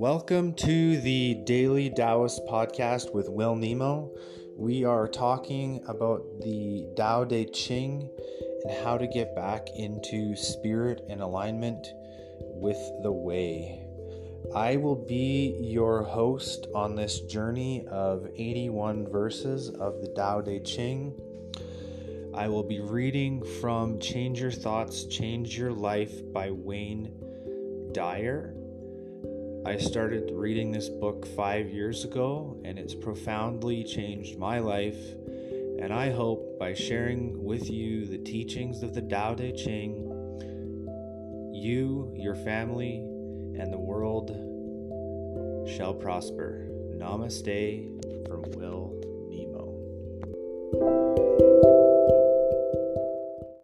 Welcome to the Daily Taoist podcast with Will Nemo. We are talking about the Tao Te Ching and how to get back into spirit and alignment with the way. I will be your host on this journey of 81 verses of the Tao Te Ching. I will be reading from Change Your Thoughts, Change Your Life by Wayne Dyer. I started reading this book five years ago, and it's profoundly changed my life. And I hope by sharing with you the teachings of the Tao Te Ching, you, your family, and the world shall prosper. Namaste from Will